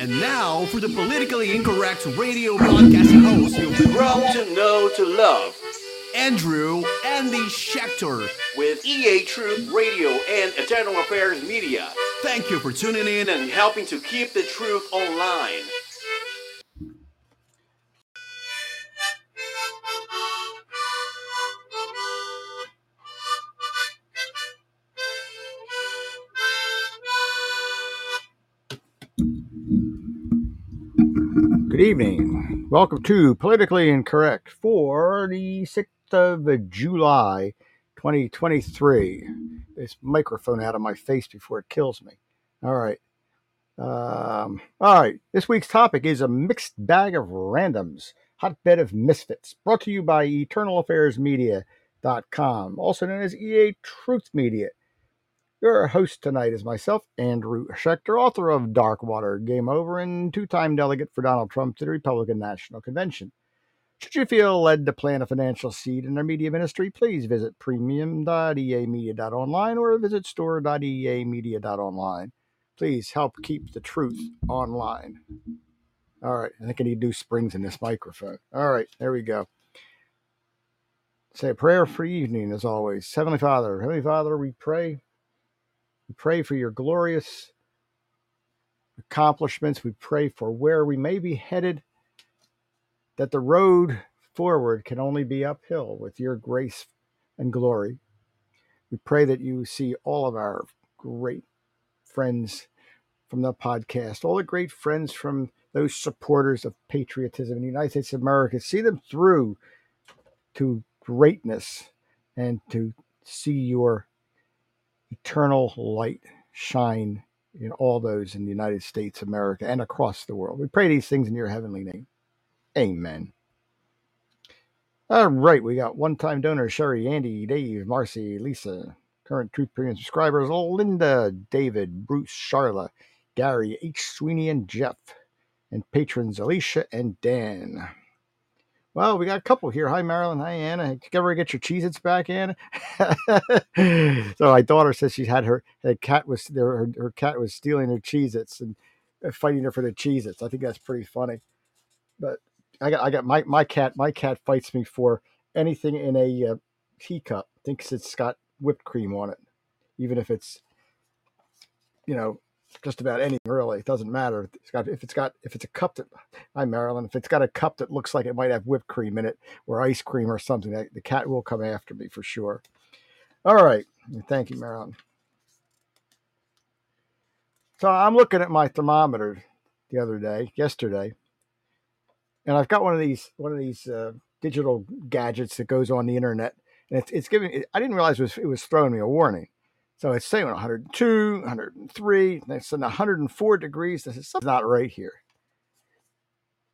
And now for the politically incorrect radio broadcasting host you'll Grow to know to love Andrew Andy Shecktor. with EA Truth Radio and Eternal Affairs Media Thank you for tuning in and helping to keep the truth online. Evening. Welcome to Politically Incorrect for the 6th of July, 2023. This microphone out of my face before it kills me. All right. Um, all right. This week's topic is a mixed bag of randoms, hotbed of misfits, brought to you by EternalAffairsMedia.com, also known as EA Truth Media. Your host tonight is myself, Andrew Shecktor, author of Darkwater, Game Over, and two time delegate for Donald Trump to the Republican National Convention. Should you feel led to plant a financial seed in our media ministry, please visit premium.eamedia.online or visit store.eamedia.online. Please help keep the truth online. All right, I think I need new springs in this microphone. All right, there we go. Say a prayer for evening, as always. Heavenly Father, Heavenly Father, we pray we pray for your glorious accomplishments. We pray for where we may be headed, that the road forward can only be uphill with your grace and glory. We pray that you see all of our great friends from the podcast, all the great friends from those supporters of patriotism in the United States of America, see them through to greatness and to see your eternal light shine in all those in the United States, America, and across the world. We pray these things in your heavenly name. Amen. All right, we got one time donors Sherry, Andy, Dave, Marcy, Lisa, current Truth Premium subscribers Linda, David, Bruce, Charla, Gary, H. Sweeney, and Jeff, and patrons Alicia and Dan. Well, we got a couple here. Hi, Marilyn. Hi, Anna. Did you ever get your Cheez Its back, Anna? so my daughter says she had her, her cat was there. Her, her cat was stealing her Cheez Its and uh, fighting her for the Cheez Its. I think that's pretty funny. But I got, I got my, my cat, my cat fights me for anything in a uh, teacup. Thinks it's got whipped cream on it, even if it's, you know, just about anything really. It doesn't matter. It's got if it's got if it's a cup that hi Marilyn, if it's got a cup that looks like it might have whipped cream in it or ice cream or something, the cat will come after me for sure. All right. Thank you, Marilyn. So I'm looking at my thermometer the other day, yesterday, and I've got one of these one of these uh, digital gadgets that goes on the internet, and it's it's giving. I didn't realize it was it was throwing me a warning. So it's saying 102, 103, and it's in 104 degrees. This is something not right here.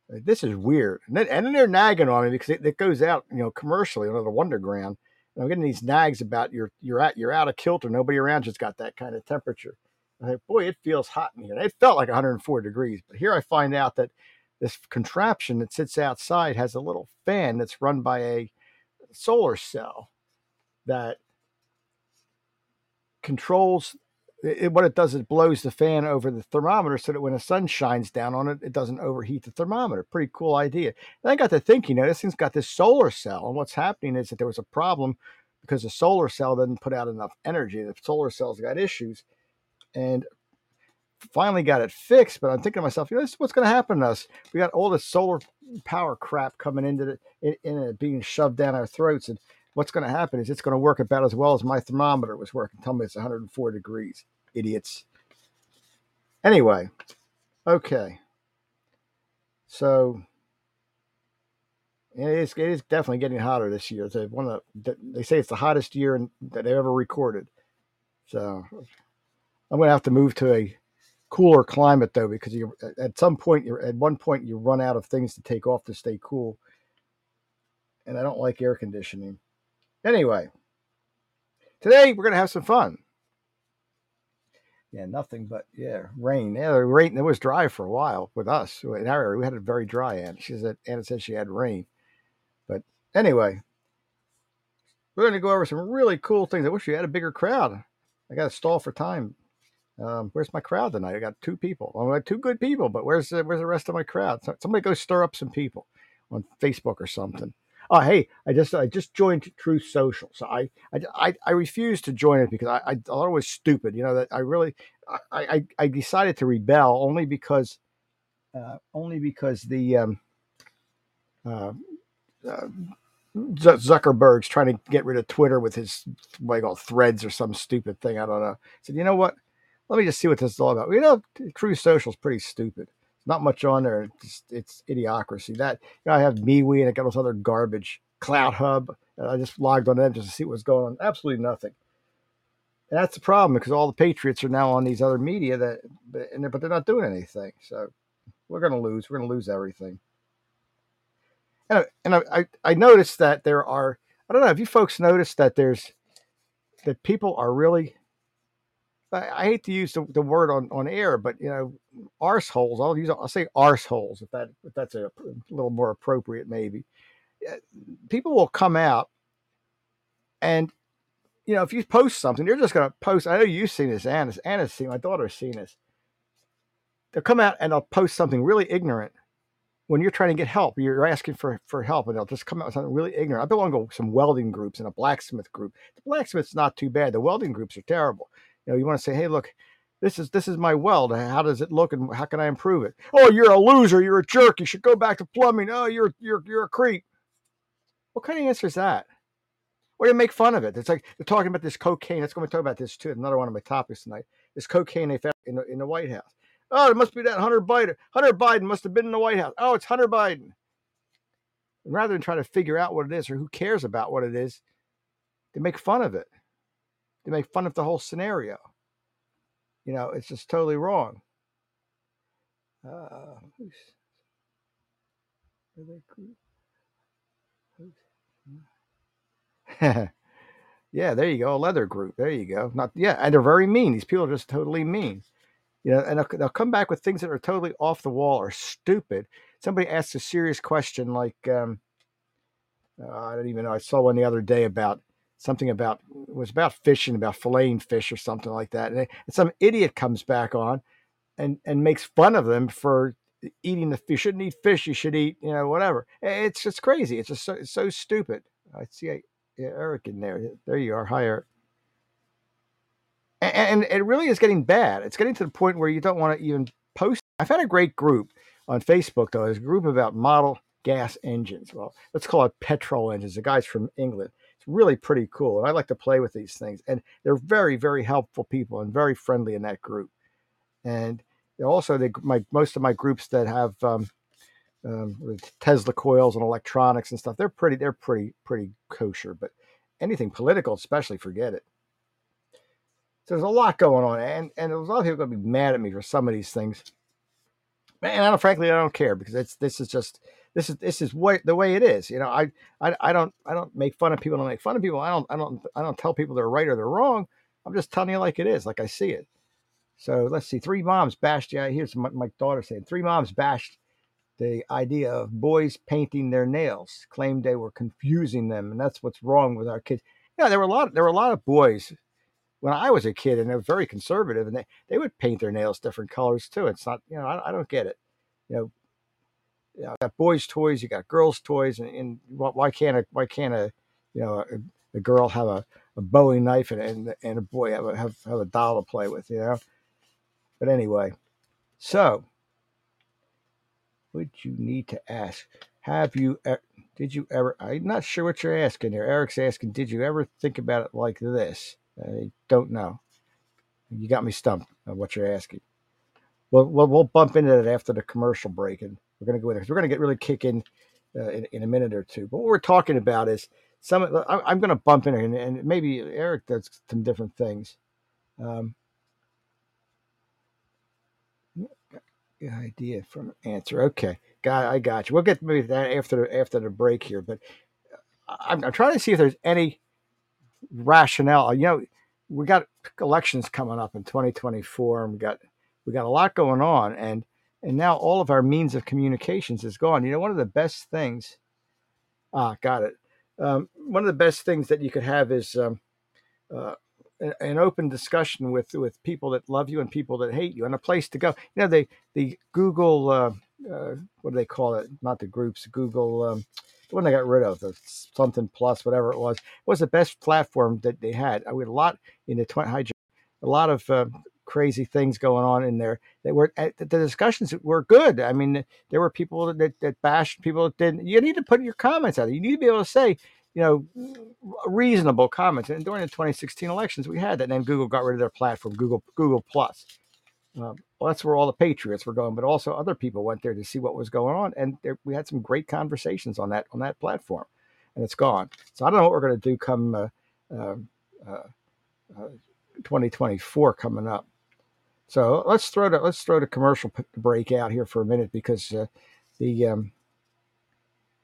This is weird. And then, and they're nagging on me because it, it goes out, you know, commercially on the Wunderground. And I'm getting these nags about you're you're at you're out of kilter. Nobody around you's got that kind of temperature. I think, boy, it feels hot in here. It felt like 104 degrees, but here I find out that this contraption that sits outside has a little fan that's run by a solar cell that controls it, what it does is it blows the fan over the thermometer so that when the sun shines down on it, it doesn't overheat the thermometer. Pretty cool idea. And I got to thinking, you know, this thing's got this solar cell, and what's happening is that there was a problem because the solar cell doesn't put out enough energy. The solar cell's got issues, and finally got it fixed. But I'm thinking to myself, you know, this is what's going to happen to us. We got all this solar power crap coming into the in, in it, being shoved down our throats, and what's going to happen is it's going to work about as well as my thermometer was working. Tell me it's 104 degrees, idiots. Anyway, okay. So it is, it is definitely getting hotter this year. It's a- one the, they say it's the hottest year in, that they've ever recorded. So I'm going to have to move to a cooler climate though, because you at some point you're at one point you run out of things to take off to stay cool, and I don't like air conditioning. Anyway, today we're going to have some fun. Yeah, nothing but yeah, rain. Yeah, the rain. It was dry for a while with us in our area. We had it very dry. And she said Anna said she had rain, but anyway, we're going to go over some really cool things. I wish we had a bigger crowd. I got to stall for time. Um, where's my crowd tonight? I got two people. I got two good people, but where's the, where's the rest of my crowd? So, somebody go stir up some people on Facebook or something. Oh, hey, I just I just joined Truth Social, so I I I, refused to join it because I, I thought it was stupid. You know that I really I I, I decided to rebel only because uh, only because the um, uh, uh, Zuckerberg's trying to get rid of Twitter with his I call threads or some stupid thing. I don't know. I said, you know what? Let me just see what this is all about. You know, Truth Social is pretty stupid. Not much on there. It's, it's idiocracy. That you know, I have MeWe and I got all this other garbage. CloutHub. And I just logged on them just to see what's going on. Absolutely nothing. And that's the problem because all the patriots are now on these other media that, but, but they're not doing anything. So we're going to lose. We're going to lose everything. And, I, and I, I noticed that there are, I don't know, have you folks noticed that there's, that people are really, I, I hate to use the, the, word on, on air, but you know, arseholes, I'll use, I'll say arseholes if that, if that's a, little more appropriate, maybe. Eh, people will come out and you know, if you post something, they're just going to post. I know you've seen this, Anna's, Anna's seen, my daughter's seen this. They'll come out and they'll post something really ignorant when you're trying to get help, you're asking for, for help, and they'll just come out with something really ignorant. I belong to some welding groups and a blacksmith group. The blacksmith's not too bad. The welding groups are terrible. You know, you want to say, hey, look, this is this is my weld. How does it look, and how can I improve it? Oh, you're a loser. You're a jerk. You should go back to plumbing. Oh, you're you're you're a creep. What kind of answer is that? Or you make fun of it. It's like they're talking about this cocaine. Let's go and talk about this too. Another one of my topics tonight. is cocaine they found in the, in the White House. Oh, it must be that Hunter Biden. Hunter Biden must have been in the White House. Oh, it's Hunter Biden. And rather than try to figure out what it is or who cares about what it is, they make fun of it. They make fun of the whole scenario. You know, it's just totally wrong. Uh, yeah, there you go. A leather group. There you go. Not yeah, and they're very mean. These people are just totally mean you know, and they'll, they'll, come back with things that are totally off the wall or stupid. Somebody asks a serious question like, um, uh, I don't even know. I saw one the other day about something about it was about fishing, about filleting fish or something like that, and, they, and some idiot comes back on and and makes fun of them for eating the fish. You shouldn't eat fish. You should eat, you know, whatever. It's just crazy. It's just so, it's so stupid. I see I, Eric in there. There you are. Hi, Eric and, it really is getting bad. It's getting to the point where you don't want to even post. I've had a great group on Facebook though. There's a group about model gas engines. Well, let's call it petrol engines. The guy's from England. Really pretty cool, and I like to play with these things. And they're very, very helpful people and very friendly in that group. And also, they, my most of my groups that have um, um, Tesla coils and electronics and stuff, they're pretty, they're pretty, pretty kosher. But anything political, especially, forget it. So there's a lot going on, and and a lot of people going to be mad at me for some of these things. And I don't, frankly, I don't care because it's this is just this is this is what the way it is. You know, I, I I don't I don't make fun of people. I don't make fun of people. I don't I don't I don't tell people they're right or they're wrong. I'm just telling you like it is, like I see it. So let's see. Three moms bashed. Yeah, here's my, my daughter saying three moms bashed the idea of boys painting their nails. Claimed they were confusing them, and that's what's wrong with our kids. Yeah, there were a lot. There were a lot of boys when I was a kid, and they were very conservative, and they, they would paint their nails different colors too. It's not, you know, I, I don't get it. You know, you know, got boys' toys, you got girls' toys, and, and why can't a why can't a you know a, a girl have a, a Bowie knife and, and and a boy have a have, have a doll to play with, you know? But anyway, so would you need to ask? Have you did you ever? I'm not sure what you're asking here. Eric's asking, did you ever think about it like this? I don't know. You got me stumped on what you're asking. Well, we'll, we'll bump into that after the commercial break, and we're going to go in there. We're going to get really kicking uh, in, in a minute or two. But what we're talking about is some. I, am going to bump in and, and maybe Eric does some different things. Um, idea from answer. Okay, got I got you. We'll get maybe that after after the break here, but I'm, I'm trying to see if there's any rationale. You know, we got elections coming up in 2024, and we got we got a lot going on, and and now all of our means of communications is gone. You know, one of the best things. Ah, got it. Um, one of the best things that you could have is um, uh, an open discussion with with people that love you and people that hate you, and a place to go. You know, the the Google uh, uh, what do they call it? Not the groups, Google. Um, the one they got rid of, the something plus, whatever it was, was the best platform that they had. I had a lot in the twenty, a lot of uh, crazy things going on in there. That were uh, the discussions were good. I mean, there were people that that bashed people that didn't. You need to put your comments out. You need to be able to say, you know, reasonable comments. And during the 2016 elections, we had that. And then Google got rid of their platform, Google Google Plus. Um, well, that's where all the patriots were going, but also other people went there to see what was going on, and there, we had some great conversations on that on that platform, and it's gone. So I don't know what we're going to do come uh, uh, uh, 2024 coming up. So let's throw the let's throw the commercial break out here for a minute because uh, the um,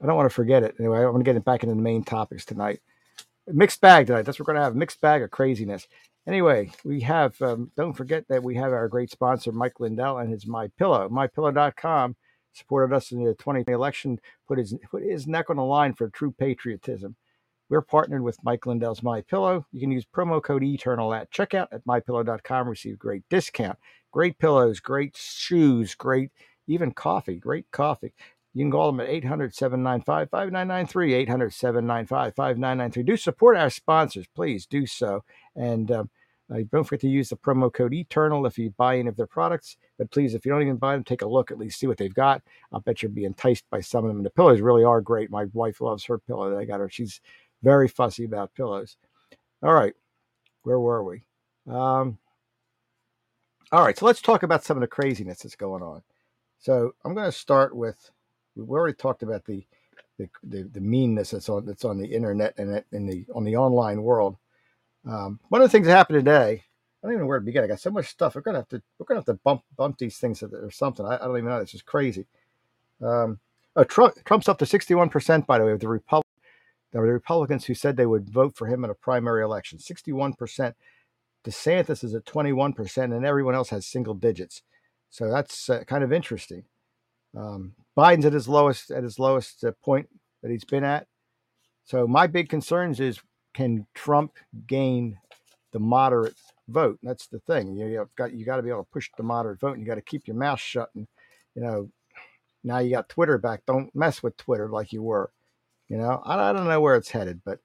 I don't want to forget it. Anyway, I want to get it back into the main topics tonight. Mixed bag tonight. That's what we're going to have. Mixed bag of craziness. Anyway, we have, um, don't forget that we have our great sponsor, Mike Lindell, and his My Pillow. MyPillow.com supported us in the 2020 election, put his, put his neck on the line for true patriotism. We're partnered with Mike Lindell's My Pillow. You can use promo code Eternal at checkout at mypillow.com. Receive great discount, great pillows, great shoes, great even coffee, great coffee. You can call them at 800 795 5993, 800 795 5993. Do support our sponsors, please do so. And um, uh, don't forget to use the promo code Eternal if you buy any of their products. But please, if you don't even buy them, take a look, at least see what they've got. I'll bet you'll be enticed by some of them. And the pillows really are great. My wife loves her pillow that I got her. She's very fussy about pillows. All right, where were we? Um, all right, so let's talk about some of the craziness that's going on. So I'm going to start with we already talked about the the, the, the meanness that's on that's on the internet and in the on the online world. Um, one of the things that happened today, I don't even know where to begin. I got so much stuff. We're gonna have to we're gonna have to bump bump these things or something. I, I don't even know. This is crazy. Um, oh, Trump Trump's up to sixty one percent by the way of the Republic. There were the Republicans who said they would vote for him in a primary election. Sixty one percent. DeSantis is at twenty one percent, and everyone else has single digits. So that's uh, kind of interesting. Um, Biden's at his lowest at his lowest uh, point that he's been at. So my big concerns is can Trump gain the moderate vote? That's the thing. You have got you got to be able to push the moderate vote, and you got to keep your mouth shut. And you know, now you got Twitter back. Don't mess with Twitter like you were. You know, I, don't know where it's headed, but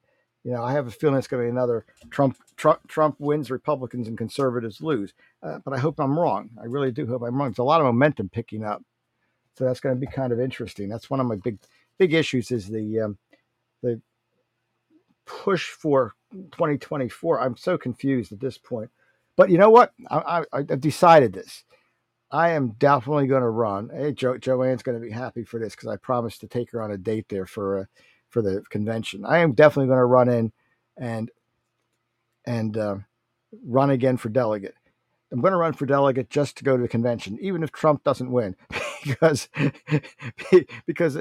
you know, I have a feeling it's going to be another Trump. Trump, Trump wins, Republicans and conservatives lose. Uh, but I hope I'm wrong. I really do hope I'm wrong. There's a lot of momentum picking up. So that's going to be kind of interesting. That's one of my big big issues is the um, the push for 2024. I'm so confused at this point. But you know what? I, I, I've decided this. I am definitely going to run. Hey, jo- Joanne's going to be happy for this because I promised to take her on a date there for uh, for the convention. I am definitely going to run in and and uh, run again for delegate. I'm going to run for delegate just to go to the convention, even if Trump doesn't win, because because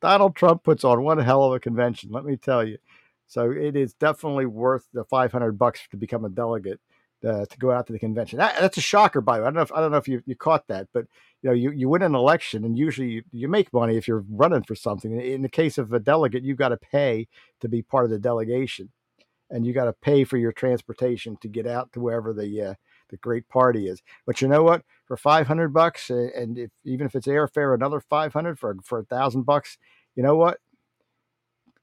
Donald Trump puts on one hell of a convention. Let me tell you. So it is definitely worth the 500 bucks to become a delegate uh, to go out to the convention. That, that's a shocker, by the way. I don't know if I don't know if you, you caught that, but you know you, you win an election and usually you, you make money if you're running for something. In the case of a delegate, you've got to pay to be part of the delegation, and you got to pay for your transportation to get out to wherever the uh, the great party is. But you know what? For five hundred bucks, and if, even if it's airfare, another five hundred for for a thousand bucks. You know what?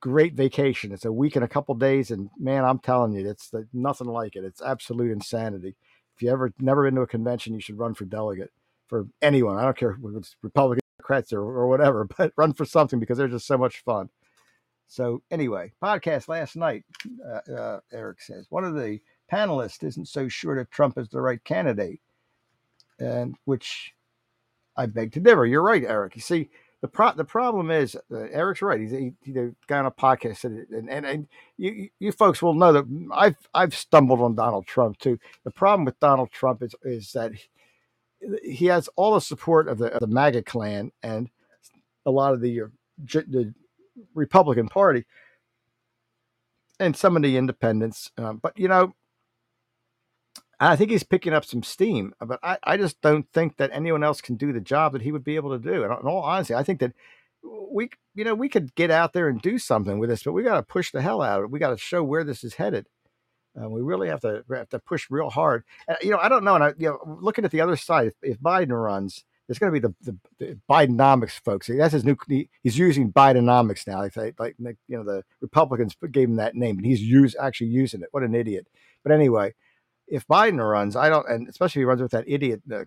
Great vacation. It's a week and a couple days, and man, I'm telling you, it's the, nothing like it. It's absolute insanity. If you ever never been to a convention, you should run for delegate for anyone. I don't care if it's Republicans, Democrats, or, or whatever, but run for something because they're just so much fun. So anyway, podcast last night. Uh, uh, Eric says one of the panelists isn't so sure that Trump is the right candidate, and which I beg to differ. You're right, Eric. You see, the pro- the problem is uh, Eric's right. He's he, he, the guy on a podcast, and and, and you you folks will know that I've I've stumbled on Donald Trump too. The problem with Donald Trump is is that he, has all the support of the of the MAGA clan and a lot of the uh, the Republican Party and some of the independents. Um, but you know, I think he's picking up some steam, but I, I just don't think that anyone else can do the job that he would be able to do. And in all honesty, I think that we, you know, we could get out there and do something with this, but we got to push the hell out of it. We got to show where this is headed. Uh, we really have to have to push real hard. Uh, you know, I don't know. And I, you know, looking at the other side, if, if Biden runs, it's going to be the, the, the Bidenomics folks. That's his new. He, he's using Bidenomics now. Like, like you know, the Republicans gave him that name, and he's use actually using it. What an idiot! But anyway, if Biden runs, I don't, and especially if he runs with that idiot, uh,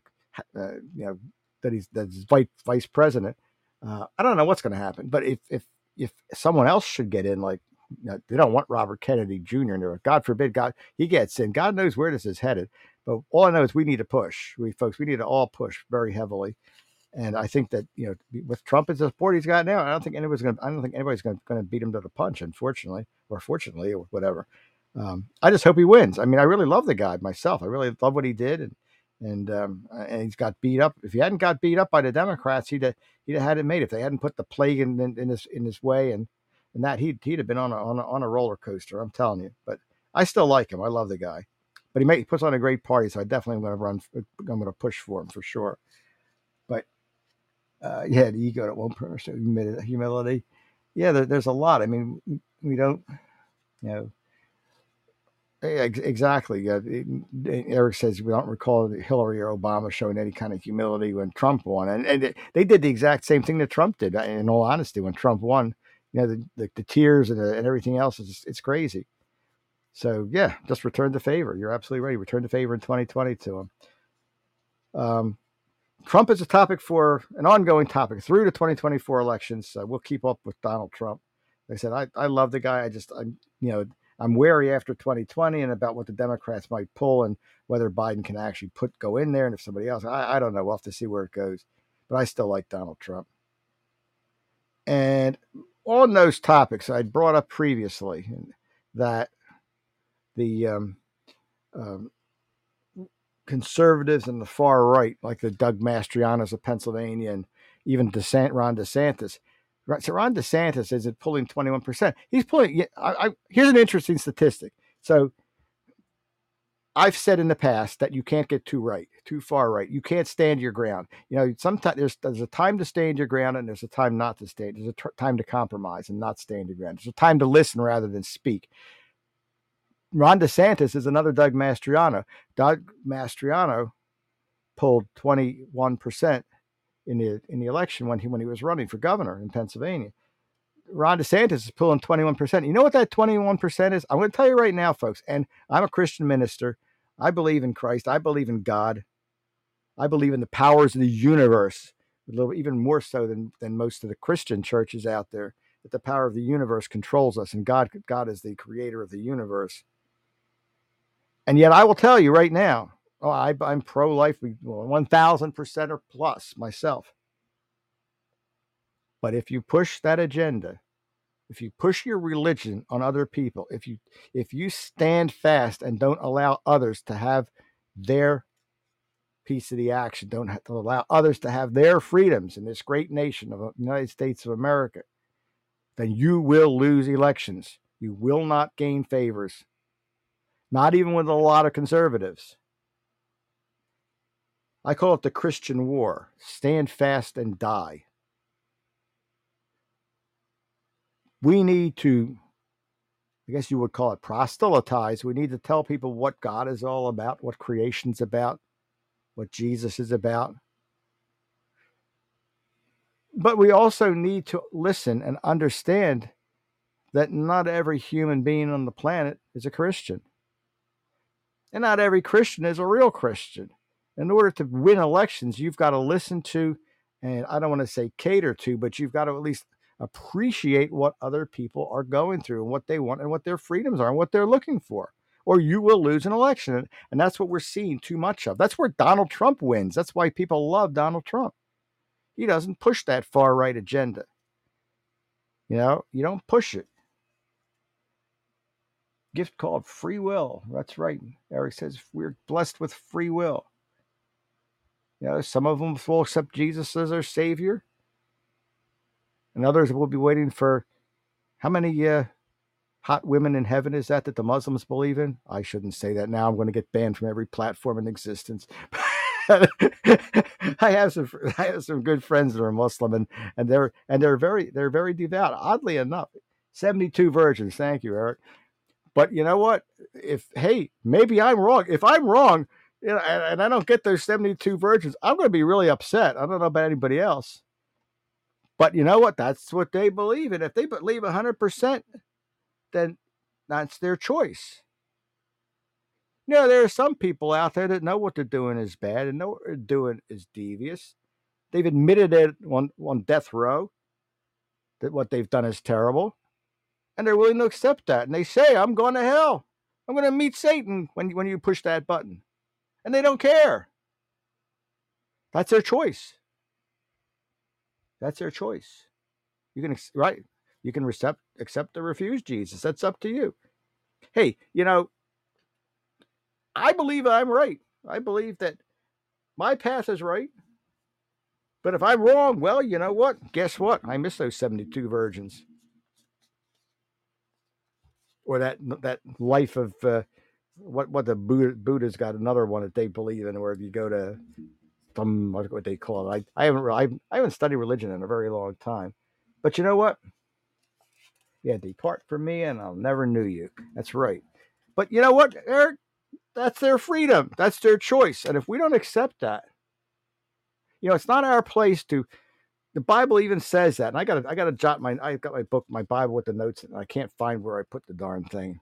uh, you know, that he's that's vice vice president. Uh, I don't know what's going to happen. But if if if someone else should get in, like you know, they don't want Robert Kennedy Jr. in there. God forbid, God he gets in. God knows where this is headed. But all I know is we need to push. We folks, we need to all push very heavily. And I think that you know, with Trump as the support he's got now, I don't think anybody's going. I don't think anybody's going to beat him to the punch. Unfortunately, or fortunately, or whatever. Um, I just hope he wins. I mean, I really love the guy myself. I really love what he did, and and um, and he's got beat up. If he hadn't got beat up by the Democrats, he'd have, he'd have had it made. If they hadn't put the plague in, in, in his in his way, and and that he'd he'd have been on a, on a on a roller coaster. I'm telling you. But I still like him. I love the guy. But he, may, he puts on a great party, so I definitely am going to run. I'm going to push for him for sure. But uh, yeah, the ego at one person, humility. Yeah, there, there's a lot. I mean, we don't, you know Exactly. Eric says we don't recall Hillary or Obama showing any kind of humility when Trump won, and, and they did the exact same thing that Trump did. In all honesty, when Trump won, you know, the, the, the tears and, the, and everything else is it's crazy. So yeah, just return the favor. You're absolutely right. Return the favor in 2020 to him. Um, Trump is a topic for an ongoing topic through the 2024 elections. Uh, we'll keep up with Donald Trump. Like I said, I, I love the guy. I just, I'm, you know, I'm wary after 2020 and about what the Democrats might pull and whether Biden can actually put go in there and if somebody else. I, I don't know. We'll have to see where it goes. But I still like Donald Trump. And on those topics I'd brought up previously that the um, um, conservatives and the far right, like the Doug Mastrianos of Pennsylvania and even DeSant, Ron DeSantis, Right. So Ron DeSantis is it pulling 21%. He's pulling, I, I, here's an interesting statistic. So I've said in the past that you can't get too right, too far right. You can't stand your ground. You know, sometimes there's, there's a time to stand your ground and there's a time not to stand. There's a t- time to compromise and not stand your ground. There's a time to listen rather than speak. Ron DeSantis is another Doug Mastriano. Doug Mastriano pulled 21% in the in the election when he when he was running for governor in Pennsylvania. Ron DeSantis is pulling 21%. You know what that 21% is? I'm going to tell you right now, folks. And I'm a Christian minister. I believe in Christ. I believe in God. I believe in the powers of the universe, a little even more so than than most of the Christian churches out there. That the power of the universe controls us, and God God is the creator of the universe. And yet, I will tell you right now, Oh, I, am pro life, 1000% or plus myself. But if you push that agenda, if you push your religion on other people, if you if you stand fast and don't allow others to have their piece of the action, don't have to allow others to have their freedoms in this great nation of the United States of America, then you will lose elections. You will not gain favors, not even with a lot of conservatives. I call it the Christian war stand fast and die. We need to, I guess you would call it proselytize. We need to tell people what God is all about, what creation's about, what Jesus is about. But we also need to listen and understand that not every human being on the planet is a Christian. And not every Christian is a real Christian in order to win elections, you've got to listen to, and I don't want to say cater to, but you've got to at least appreciate what other people are going through and what they want and what their freedoms are and what they're looking for. Or you will lose an election. And that's what we're seeing too much of. That's where Donald Trump wins. That's why people love Donald Trump. He doesn't push that far right agenda. You know, you don't push it. Gift called free will. That's right. Eric says we're blessed with free will. You know, some of them will accept Jesus as their Savior, and others will be waiting for how many uh, hot women in heaven is that that the Muslims believe in? I shouldn't say that now. I'm going to get banned from every platform in existence. I have some I have some good friends that are Muslim and and they're and they're very they're very devout. Oddly enough, 72 virgins. Thank you, Eric. But you know what? If hey, maybe I'm wrong. If I'm wrong, you know, and, and I don't get those 72 virgins, I'm going to be really upset. I don't know about anybody else. But you know what? That's what they believe. And if they believe 100%, then that's their choice. You know, there are some people out there that know what they're doing is bad and know what they're doing is devious. They've admitted it on, on death row that what they've done is terrible. And they're willing to accept that. And they say, I'm going to hell. I'm going to meet Satan when, when you push that button. And they don't care. That's their choice. That's their choice. You can, right? You can accept, accept or refuse Jesus. That's up to you. Hey, you know, I believe I'm right. I believe that my path is right. But if I'm wrong, well, you know what? Guess what? I miss those 72 virgins. Or that that life of uh, what what the Buddha, Buddha's got another one that they believe in, where if you go to some what they call it. I, I haven't I, I haven't studied religion in a very long time, but you know what? Yeah, depart from me, and I'll never knew you. That's right. But you know what, Eric? That's their freedom. That's their choice. And if we don't accept that, you know, it's not our place to. The Bible even says that, and I got I got to jot my I got my book, my Bible with the notes, and I can't find where I put the darn thing.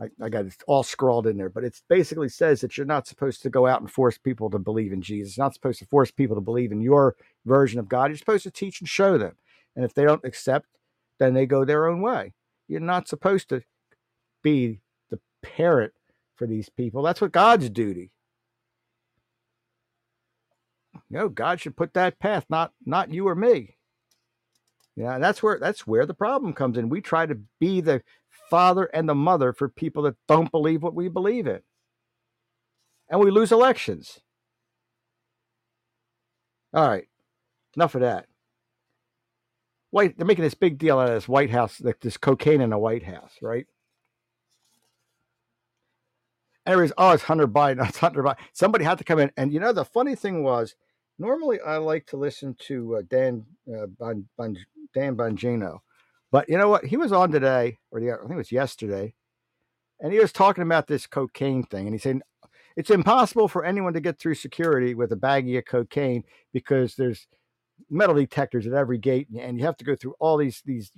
I, I got it all scrawled in there, but it basically says that you're not supposed to go out and force people to believe in Jesus. You're not supposed to force people to believe in your version of God. You're supposed to teach and show them. And if they don't accept, then they go their own way. You're not supposed to be the parent for these people. That's what God's duty. You know, God should put that path, not not you or me. Yeah, that's where that's where the problem comes in. We try to be the father and the mother for people that don't believe what we believe in. And we lose elections. All right. Enough of that. White, they're making this big deal out of this White House, like this cocaine in the White House, right? Anyways, oh, it's Hunter Biden. It's Hunter Biden. Somebody had to come in. And you know, the funny thing was, normally I like to listen to uh, Dan uh, Bon, Dan Bongino, but you know what? He was on today, or the, I think it was yesterday, and he was talking about this cocaine thing, and he said it's impossible for anyone to get through security with a baggie of cocaine because there's metal detectors at every gate, and you have to go through all these these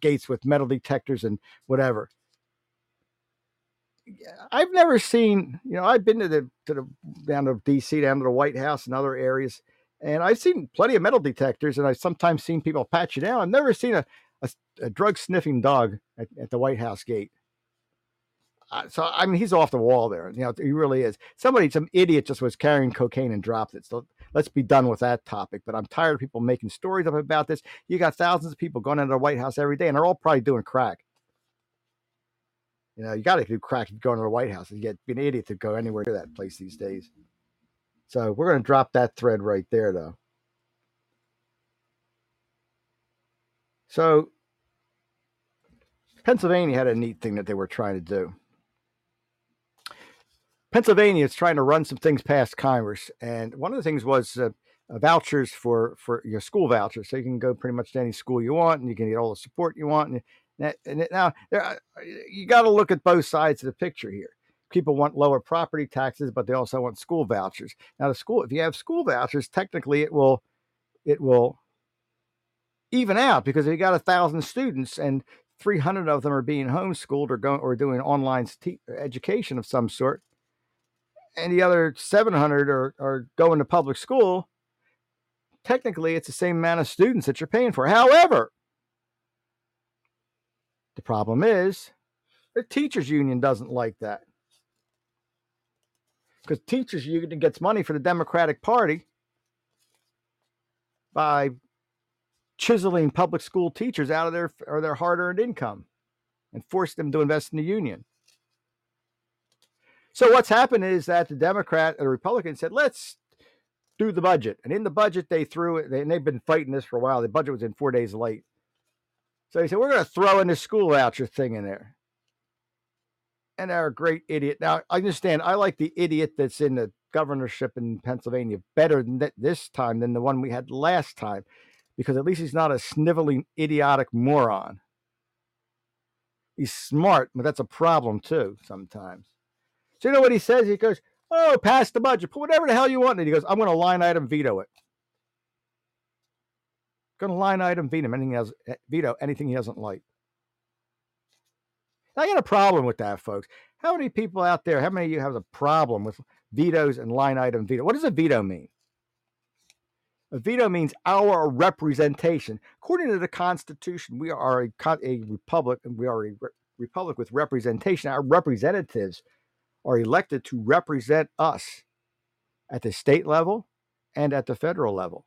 gates with metal detectors and whatever. I've never seen, you know, I've been to the to the down to DC, down to the White House and other areas, and I've seen plenty of metal detectors, and I've sometimes seen people patch you down. I've never seen a a, a drug sniffing dog at, at, the White House gate. Uh, so I mean, he's off the wall there. You know, he really is. Somebody, some idiot, just was carrying cocaine and dropped it. So let's be done with that topic. But I'm tired of people making stories up about this. You got thousands of people going into the White House every day, and they're all probably doing crack. You know, you got to do crack going into the White House. You get be an idiot to go anywhere near that place these days. So we're going to drop that thread right there, though. So Pennsylvania had a neat thing that they were trying to do. Pennsylvania is trying to run some things past Congress, and one of the things was uh, uh, vouchers for for your school vouchers, so you can go pretty much to any school you want, and you can get all the support you want. And, and now there, you got to look at both sides of the picture here. People want lower property taxes, but they also want school vouchers. Now, the school, if you have school vouchers, technically it will it will even out because if you got a thousand students and 300 of them are being homeschooled or going or doing online te- education of some sort. And the other 700 are, are going to public school. Technically it's the same amount of students that you're paying for. However the problem is the teachers union doesn't like that. Because teachers union gets money for the democratic party by chiseling public school teachers out of their or their hard-earned income and force them to invest in the union. So what's happened is that the Democrat and the Republican said, let's do the budget. And in the budget, they threw it, and they've been fighting this for a while. The budget was in four days late. So they said, we're going to throw in the school voucher thing in there. And they're a great idiot. Now, I understand, I like the idiot that's in the governorship in Pennsylvania better than this time than the one we had last time because at least he's not a sniveling, idiotic moron. He's smart, but that's a problem too sometimes. So you know what he says? He goes, "Oh, pass the budget, put whatever the hell you want." And he goes, "I'm going to line item veto it." Going to line item veto anything has eh, veto anything he doesn't like. I got a problem with that, folks. How many people out there? How many of you have a problem with vetoes and line item veto? What does a veto mean? A veto means our representation. According to the Constitution, we are a, a republic, and we are a re- republic with representation. Our representatives are elected to represent us at the state level and at the federal level.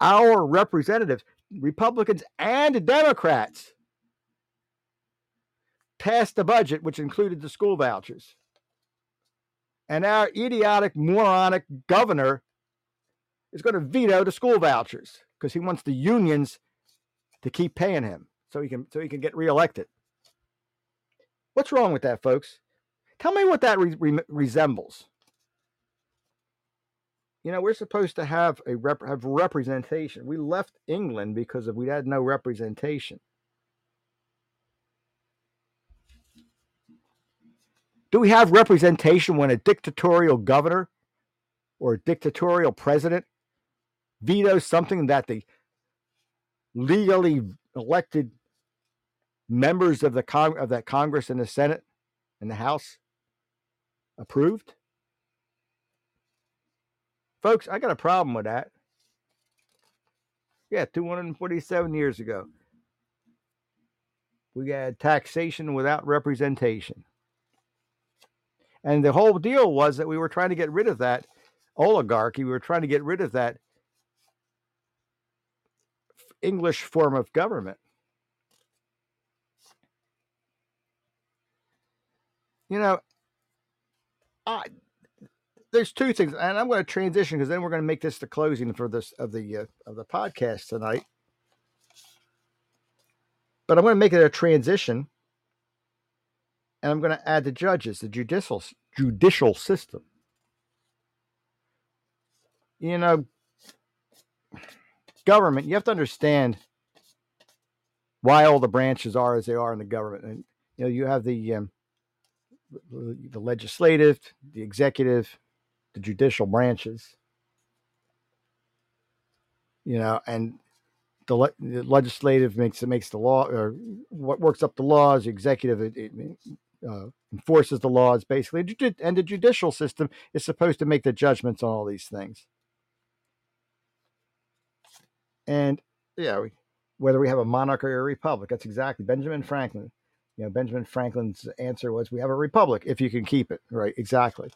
Our representatives, Republicans and Democrats, passed the budget, which included the school vouchers. And our idiotic, moronic governor is going to veto the school vouchers because he wants the unions to keep paying him so he can so he can get reelected. What's wrong with that, folks? Tell me what that re- re- resembles. You know, we're supposed to have a rep- have representation. We left England because of we had no representation. Do we have representation when a dictatorial governor or a dictatorial president vetoes something that the legally elected members of the Cong- of that Congress and the Senate and the House approved? Folks, I got a problem with that. Yeah, 247 years ago. We had taxation without representation. And the whole deal was that we were trying to get rid of that oligarchy. We were trying to get rid of that English form of government. You know, I, there's two things, and I'm going to transition because then we're going to make this the closing for this of the uh, of the podcast tonight. But I'm going to make it a transition, and I'm going to add the judges, the judicial judicial system. You know, government, you have to understand why all the branches are as they are in the government, and you know, you have the um, the legislative, the executive, the judicial branches. You know, and the, le- the legislative makes it makes the law, or what works up the laws. The executive it, it uh, enforces the laws, basically, and the judicial system is supposed to make the judgments on all these things. And yeah, we, whether we have a monarchy or a republic, that's exactly Benjamin Franklin you know, Benjamin Franklin's answer was, "We have a republic if you can keep it." Right? Exactly.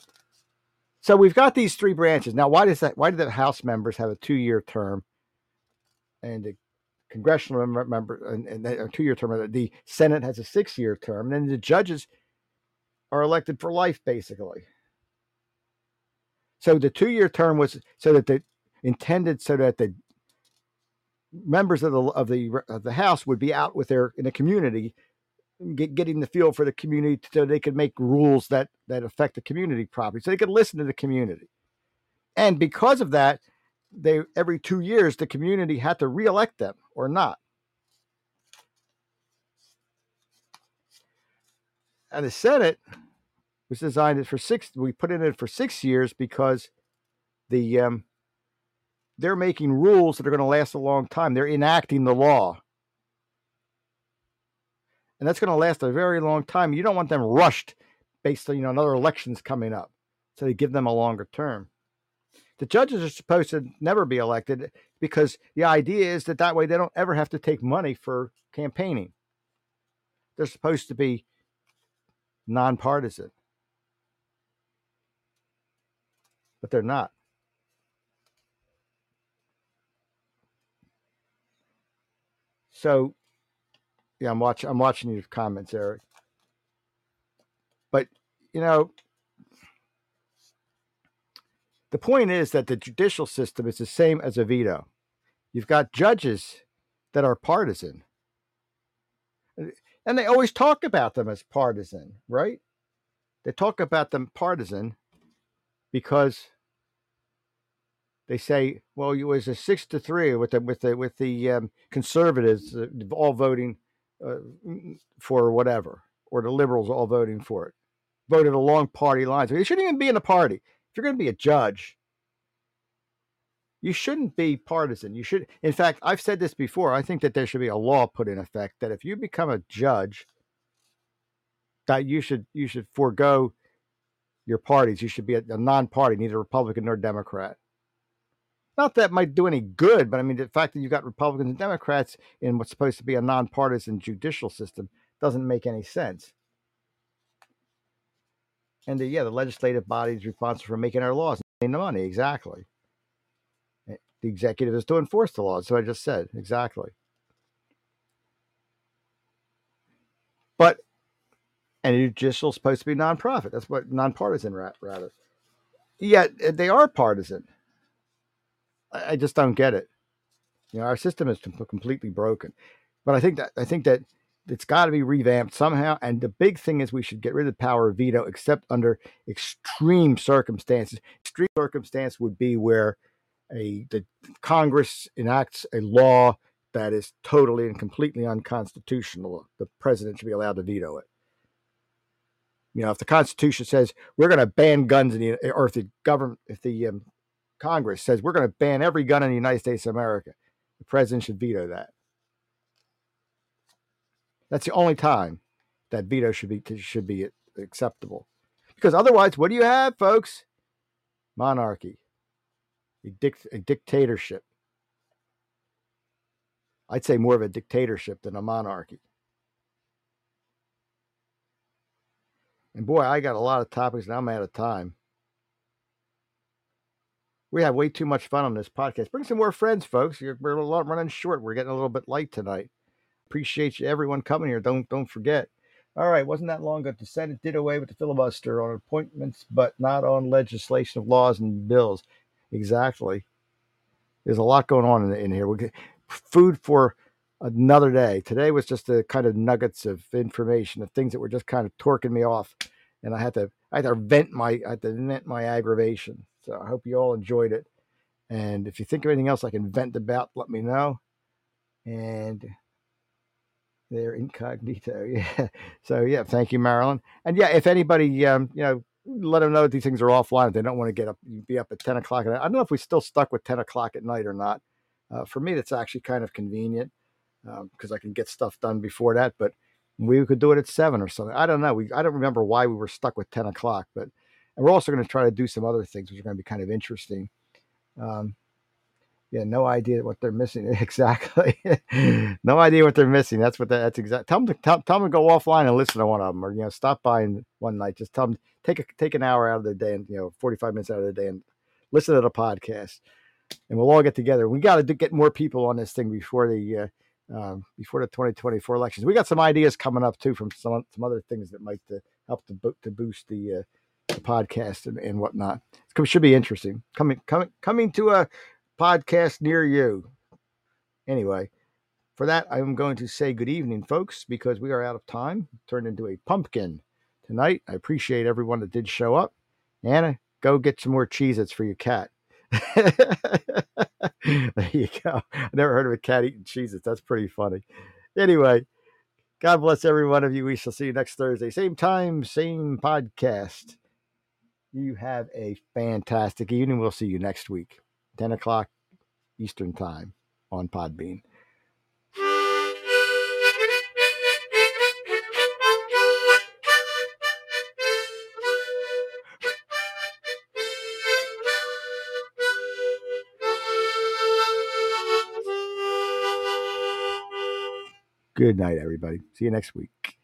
So we've got these three branches now. Why does that? Why do the House members have a two-year term, and the congressional member and, and a two-year term? The Senate has a six-year term, and then the judges are elected for life, basically. So the two-year term was so that the intended so that the members of the of the of the House would be out with their in the community get, getting the feel for the community so they could make rules that that affect the community properly so they could listen to the community. And because of that they every two years the community had to reelect them or not. And the senate was designed for six we put in it for six years because the um, they're making rules that are going to last a long time they're enacting the law and that's going to last a very long time. You don't want them rushed based on you know another elections coming up, so they give them a longer term. The judges are supposed to never be elected because the idea is that that way they don't ever have to take money for campaigning. They're supposed to be nonpartisan, but they're not. So yeah, I'm watching. I'm watching your comments, Eric. But you know, the point is that the judicial system is the same as a veto. You've got judges that are partisan, and they always talk about them as partisan, right? They talk about them partisan because they say, "Well, it was a six to three with the with the with the um, conservatives uh, all voting uh, for whatever, or the liberals all voting for it, voted along party lines. It shouldn't even be in the party. If you're going to be a judge, you shouldn't be partisan. You should, in fact, I've said this before. I think that there should be a law put in effect that if you become a judge, that you should you should forego your parties. You should be a, a non-party, neither Republican nor Democrat. Not that might do any good, but I mean the fact that you've got Republicans and Democrats in what's supposed to be a nonpartisan judicial system doesn't make any sense. And the, yeah, the legislative body is responsible for making our laws and the money. Exactly. Eh, The executive is to enforce the laws. So I just said exactly. But and judicial is supposed to be nonprofit. That's what nonpartisan ra- rather. Yet eh, they are partisan. I, just don't get it. You know, our system is completely broken. But I think that I think that it's got to be revamped somehow. And the big thing is we should get rid of the power of veto, except under extreme circumstances. Extreme circumstance would be where a the Congress enacts a law that is totally and completely unconstitutional. The president should be allowed to veto it. You know, if the Constitution says we're going to ban guns in the, or if the government, if the um, Congress says we're going to ban every gun in the United States of America, the president should veto that. That's the only time that veto should be should be acceptable. Because otherwise, what do you have, folks? Monarchy, a, dic- a dictatorship. I'd say more of a dictatorship than a monarchy. And boy, I got a lot of topics and I'm out of time. We have way too much fun on this podcast. Bring some more friends, folks. We're a lot running short. We're getting a little bit light tonight. Appreciate you, everyone coming here. Don't don't forget. All right, wasn't that long ago the Senate did away with the filibuster on appointments, but not on legislation of laws and bills. Exactly. There's a lot going on in, in here. We get food for another day. Today was just the kind of nuggets of information, of things that were just kind of torquing me off, and I had to I had to vent my I had to vent my aggravation. So I hope you all enjoyed it. And if you think of anything else I can vent about, let me know. And they're incognito. Yeah. So yeah, thank you, Marilyn. And yeah, if anybody, um, you know, let them know that these things are offline. If they don't want to get up, be up at ten o'clock. I don't know if we still stuck with ten o'clock at night or not. Uh, for me, that's actually kind of convenient because um, I can get stuff done before that. But we could do it at seven or something. I don't know. We I don't remember why we were stuck with ten o'clock, but and we're also going to try to do some other things which are going to be kind of interesting. Um, yeah, no idea what they're missing exactly. no idea what they're missing. That's what that, that's exact. Tell them to tell, tell them to go offline and listen to one of them, or you know, stop by and one night. Just tell them take a take an hour out of their day and you know, forty five minutes out of the day and listen to the podcast, and we'll all get together. We got to get more people on this thing before the uh, um, before the twenty twenty four elections. We got some ideas coming up too from some some other things that might uh, help to to boost the. Uh, the podcast and, and whatnot. It should be interesting. Coming coming coming to a podcast near you. Anyway, for that, I'm going to say good evening, folks, because we are out of time. Turned into a pumpkin tonight. I appreciate everyone that did show up. Anna, go get some more Cheez Its for your cat. there you go. I never heard of a cat eating Cheez Its. That's pretty funny. Anyway, God bless every one of you. We shall see you next Thursday. Same time, same podcast. You have a fantastic evening. We'll see you next week, 10 o'clock Eastern Time on Podbean. Good night, everybody. See you next week.